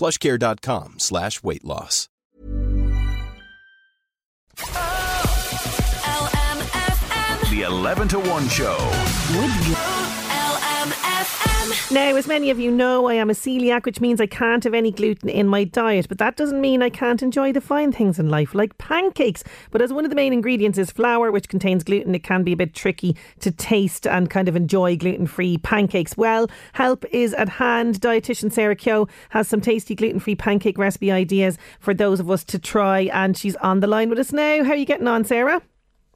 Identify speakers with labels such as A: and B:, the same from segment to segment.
A: plushcare.com slash weight loss.
B: The 11 to 1 show.
C: Now, as many of you know, I am a celiac, which means I can't have any gluten in my diet. But that doesn't mean I can't enjoy the fine things in life, like pancakes. But as one of the main ingredients is flour, which contains gluten, it can be a bit tricky to taste and kind of enjoy gluten free pancakes. Well, help is at hand. Dietitian Sarah Keogh has some tasty gluten free pancake recipe ideas for those of us to try. And she's on the line with us now. How are you getting on, Sarah?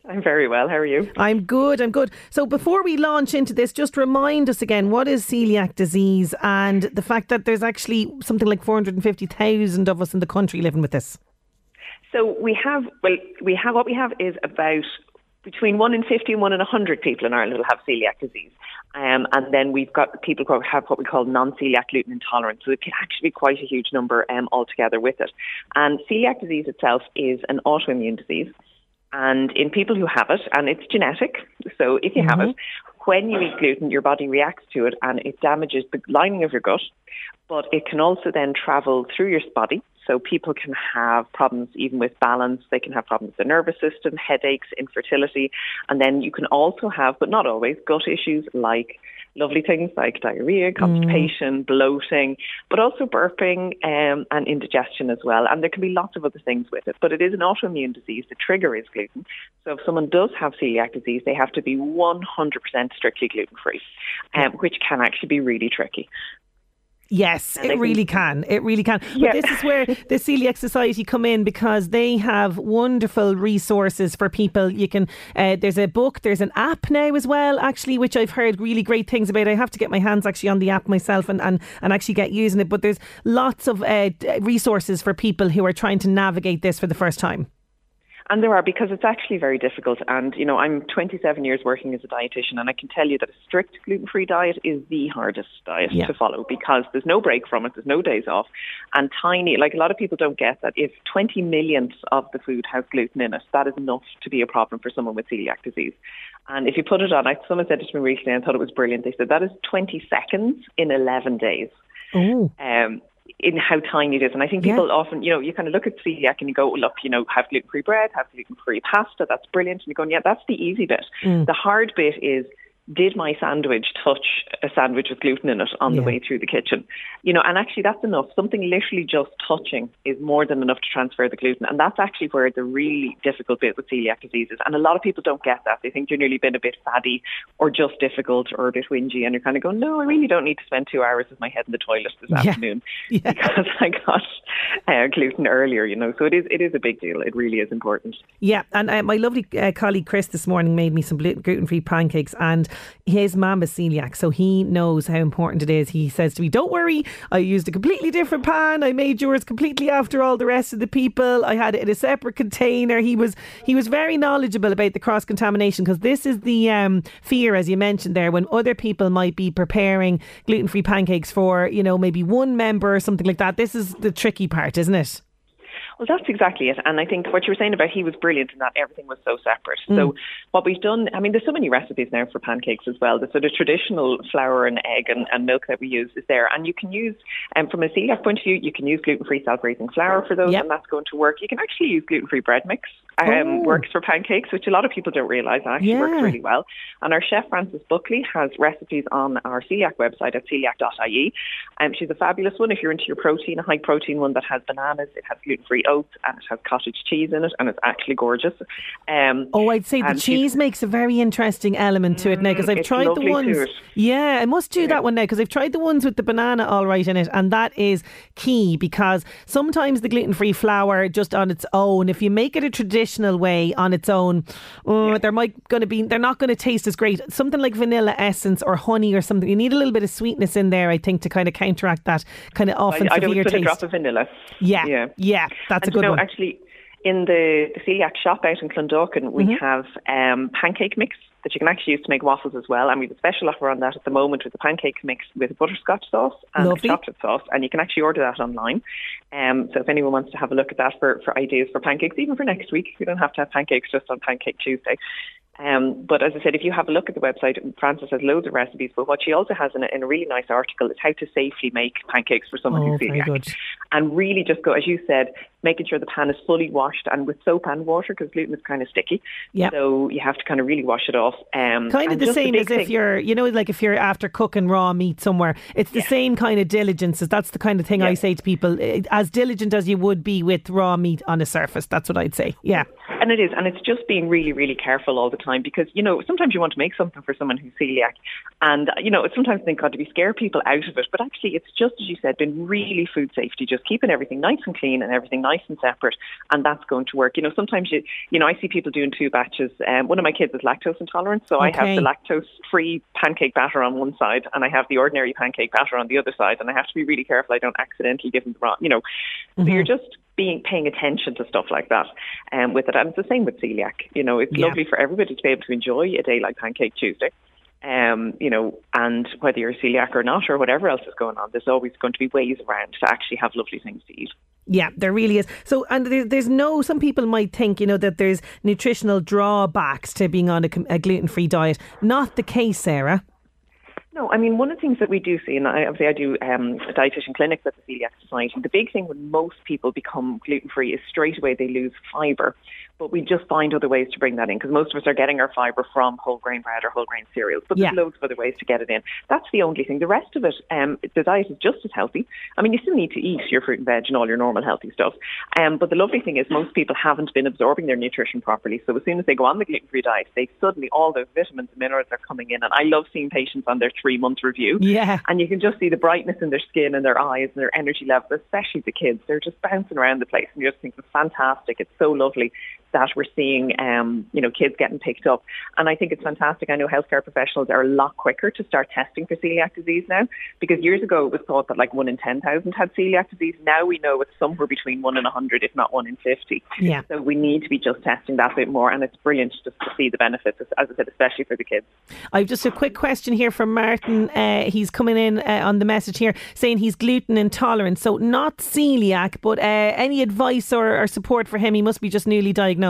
D: I'm very well. How are you?
C: I'm good. I'm good. So before we launch into this, just remind us again what is celiac disease and the fact that there's actually something like 450,000 of us in the country living with this.
D: So we have, well, we have what we have is about between one in 50 and one in 100 people in Ireland will have celiac disease. Um, and then we've got people who have what we call non-celiac gluten intolerance. So it can actually be quite a huge number um, altogether with it. And celiac disease itself is an autoimmune disease. And in people who have it, and it's genetic, so if you have it, mm-hmm. when you eat gluten, your body reacts to it and it damages the lining of your gut, but it can also then travel through your body. So people can have problems even with balance. They can have problems with the nervous system, headaches, infertility. And then you can also have, but not always, gut issues like lovely things like diarrhea, constipation, bloating, but also burping um, and indigestion as well. And there can be lots of other things with it. But it is an autoimmune disease. The trigger is gluten. So if someone does have celiac disease, they have to be 100% strictly gluten free, um, which can actually be really tricky.
C: Yes,
D: And
C: it really can. It really can. But this is where the Celiac Society come in because they have wonderful resources for people. You can. Uh, there's a book. There's an app now as well, actually, which I've heard really great things about. I have to get my hands actually on the app myself and and, and actually get using it. But there's lots of uh, resources for people who are trying to navigate this for the first time.
D: And there are because it's actually very difficult. And, you know, I'm 27 years working as a dietitian and I can tell you that a strict gluten-free diet is the hardest diet
C: Yeah.
D: to follow because there's no break from it. There's no days off. And tiny, like a lot of people don't get that if 20 millionths of the food has gluten in it, that is enough to be a problem for someone with celiac disease. And if you put it on, like someone said it to me recently and I thought it was brilliant. They said that is 20 seconds in 11 days
C: Oh,
D: um, in how tiny it is. And I think
C: Yeah.
D: people often, you know, you kind of look at celiac and you go, look, you know, have gluten-free bread, have gluten-free pasta, that's brilliant. And you're going, yeah, that's the easy bit.
C: Mm.
D: The hard bit is, did my sandwich touch a sandwich with gluten in it on
C: Yeah.
D: the way through the kitchen? You know, and actually that's enough. Something literally just touching is more than enough to transfer the gluten. And that's actually where the really difficult bit with celiac disease is. And a lot of people don't get that. They think you're nearly been a bit fatty or just difficult or a bit whingy. And you're kind of going, no, I really don't need to spend two hours with my head in the toilet this
C: Yeah.
D: afternoon
C: Yeah.
D: because I got uh, gluten earlier, you know. So it is, it is a big deal. It really is important.
C: Yeah, and uh, my lovely uh, colleague Chris this morning made me some gluten free pancakes, and his mum is celiac, so he knows how important it is. He says to me, Don't worry, I used a completely different pan. I made yours completely after all the rest of the people. I had it in a separate container. He was he was very knowledgeable about the cross contamination because this is the um, fear, as you mentioned there, when other people might be preparing gluten free pancakes for, you know, maybe one member or something like that. This is the tricky part, isn't it?
D: Well, that's exactly it. And I think what you were saying about he was brilliant in that everything was so separate.
C: Mm.
D: So what we've done, I mean, there's so many recipes now for pancakes as well. The sort of traditional flour and egg and, and milk that we use is there. And you can use, um, from a celiac point of view, you can use gluten-free self-raising flour for those
C: Yep.
D: and that's going to work. You can actually use gluten-free bread mix um,
C: Oh.
D: works for pancakes, which a lot of people don't realise actually
C: Yeah.
D: works really well. And our chef Frances Buckley has recipes on our celiac website at celiac.ie. Um, she's a fabulous one if you're into your protein, a high protein one that has bananas, it has gluten-free oats, and it has cottage cheese in it, and it's actually gorgeous. Um,
C: Oh, I'd say the cheese makes a very interesting element to it now because I've
D: Mm,
C: tried the ones. Yeah, I must do that one now because I've tried the ones with the banana all right in it, and that is key because sometimes the gluten free flour just on its own, if you make it a traditional way on its own, oh, there might going to be they're not going to taste as great. Something like vanilla essence or honey or something, you need a little bit of sweetness in there, I think, to kind of counteract that kind of often
D: I, I'd
C: severe
D: put a drop of vanilla.
C: yeah,
D: yeah.
C: yeah, that's
D: and
C: a good
D: you know,
C: one.
D: actually, in the, the celiac shop out in Clondalkin, we
C: Mm-hmm.
D: have um, pancake mix that you can actually use to make waffles as well. And we have a special offer on that at the moment with the pancake mix with a butterscotch sauce and
C: Lovely.
D: chocolate sauce. And you can actually order that online. Um, so if anyone wants to have a look at that for, for ideas for pancakes, even for next week, you don't have to have pancakes just on Pancake Tuesday. Um, but as I said, if you have a look at the website, Frances has loads of recipes. But what she also has in a, in a really nice article is how to safely make pancakes for someone
C: Oh,
D: who's celiac. And really just go, as you said, making sure the pan is fully washed and with soap and water because gluten is kind of sticky.
C: Yeah.
D: So you have to kind of really wash it off. Um,
C: kind of the same
D: big
C: as if
D: thing-
C: you're, you know, like if you're after cooking raw meat somewhere, it's the same kind of diligence. That's the kind of thing I say to people, eh, as diligent as you would be with raw meat on a surface. That's what I'd say. Yeah.
D: And it is, and it's just being really, really careful all the time because you know sometimes you want to make something for someone who's celiac, and you know sometimes think God to be scare people out of it, but actually it's just as you said, been really food safety, just keeping everything nice and clean and everything nice and separate, and that's going to work. You know sometimes you, you know I see people doing two batches. Um, one of my kids is lactose intolerant, so I have the lactose-free pancake batter on one side, and I have the ordinary pancake batter on the other side, and I have to be really careful I don't accidentally give them the wrong, you know. So you're just being paying attention to stuff like that um, with it. And it's the same with celiac. You know, it's
C: Yeah.
D: lovely for everybody to be able to enjoy a day like Pancake Tuesday. Um, you know, and whether you're celiac or not, or whatever else is going on, there's always going to be ways around to actually have lovely things to eat.
C: Yeah, there really is. So, and there, there's no, some people might think, you know, that there's nutritional drawbacks to being on a, a gluten free diet. Not the case, Sarah.
D: No, I mean, one of the things that we do see, and I, obviously I do um, dietitian clinics at the Celiac Society, the big thing when most people become gluten-free is straight away they lose fibre. But we just find other ways to bring that in because most of us are getting our fibre from whole grain bread or whole grain cereals. But
C: Yeah.
D: there's loads of other ways to get it in. That's the only thing. The rest of it, um, the diet is just as healthy. I mean, you still need to eat your fruit and veg and all your normal healthy stuff. Um, but the lovely thing is most people haven't been absorbing their nutrition properly. So as soon as they go on the gluten-free diet, they suddenly, all those vitamins and minerals are coming in. And I love seeing patients on their three-month review.
C: Yeah.
D: And you can just see the brightness in their skin and their eyes and their energy levels, especially the kids. They're just bouncing around the place and you just think it's fantastic. It's so lovely that we're seeing, um, you know, kids getting picked up. And I think it's fantastic. I know healthcare professionals are a lot quicker to start testing for celiac disease now because years ago it was thought that like one in 10,000 had celiac disease. Now we know it's somewhere between one in 100, if not one in 50.
C: Yeah.
D: So we need to be just testing that bit more. And it's brilliant just to see the benefits, as I said, especially for the kids.
C: I've just a quick question here from Martin. Uh, he's coming in uh, on the message here saying he's gluten intolerant, so not celiac, but uh, any advice or, or support for him? He must be just newly diagnosed.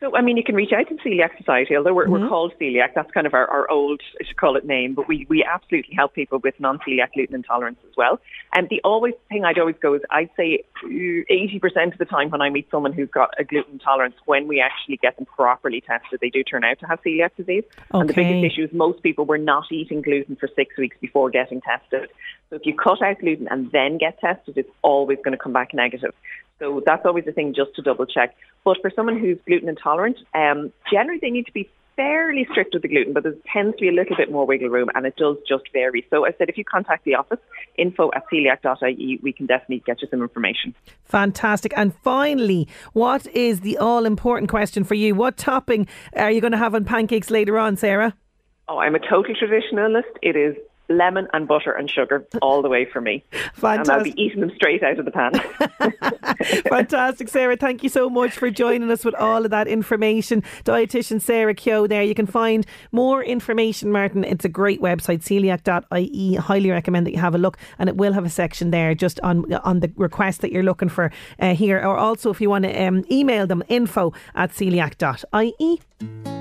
D: So, I mean, you can reach out to Celiac Society, although we're,
C: Mm-hmm.
D: we're called celiac. That's kind of our, our old, I should call it name, but we, we absolutely help people with non-celiac gluten intolerance as well. And the always thing I'd always go is I'd say uh, 80% of the time when I meet someone who's got a gluten intolerance, when we actually get them properly tested, they do turn out to have celiac disease. And the biggest issue is most people were not eating gluten for six weeks before getting tested. So if you cut out gluten and then get tested, it's always going to come back negative. So that's always a thing just to double check. But for someone who's gluten intolerant, um, generally they need to be fairly strict with the gluten, but there tends to be a little bit more wiggle room and it does just vary. So I said if you contact the office, info at celiac.ie, we can definitely get you some information.
C: Fantastic. And finally, what is the all important question for you? What topping are you going to have on pancakes later on, Sarah?
D: Oh, I'm a total traditionalist. It is lemon and butter and sugar all the way for me. Fantastic. And I'll be eating them straight out of the pan.
C: Fantastic, Sarah. Thank you so much for joining us with all of that information. Dietitian Sarah Keogh there. You can find more information, Martin. It's a great website, celiac.ie. Highly recommend that you have a look, and it will have a section there just on on the request that you're looking for uh, here. Or also, if you want to um, email them, info at celiac.ie.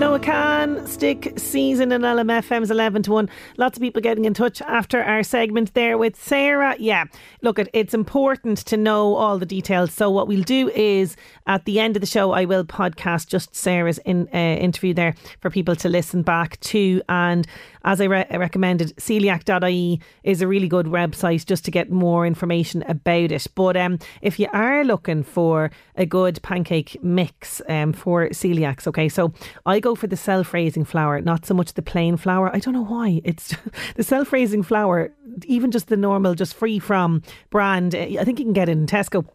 C: Noah Kahan, stick season in LMFM's 11 to 1. Lots of people getting in touch after our segment there with Sarah. Yeah, look, it's important to know all the details. So, what we'll do is at the end of the show, I will podcast just Sarah's in, uh, interview there for people to listen back to. And as I re- recommended, celiac.ie is a really good website just to get more information about it. But um, if you are looking for a good pancake mix um, for celiacs, okay, so I go for the self raising flour, not so much the plain flour. I don't know why. It's the self raising flour, even just the normal, just free from brand. I think you can get it in Tesco.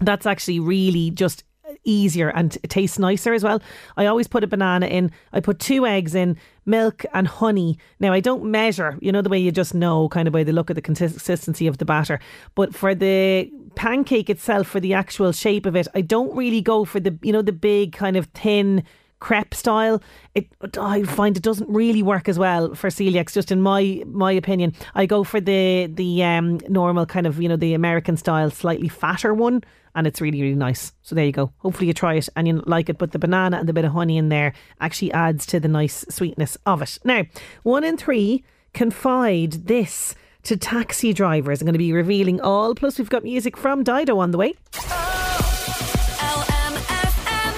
C: That's actually really just easier and it tastes nicer as well. I always put a banana in. I put two eggs in, milk and honey. Now I don't measure, you know the way you just know kind of by the look of the consistency of the batter. But for the pancake itself, for the actual shape of it, I don't really go for the you know the big kind of thin crepe style. It I find it doesn't really work as well for celiacs. Just in my my opinion, I go for the the um, normal kind of you know the American style, slightly fatter one, and it's really really nice. So there you go. Hopefully you try it and you like it. But the banana and the bit of honey in there actually adds to the nice sweetness of it. Now, one in three confide this to taxi drivers. I'm going to be revealing all. Plus, we've got music from Dido on the way.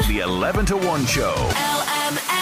B: The 11 to 1 show.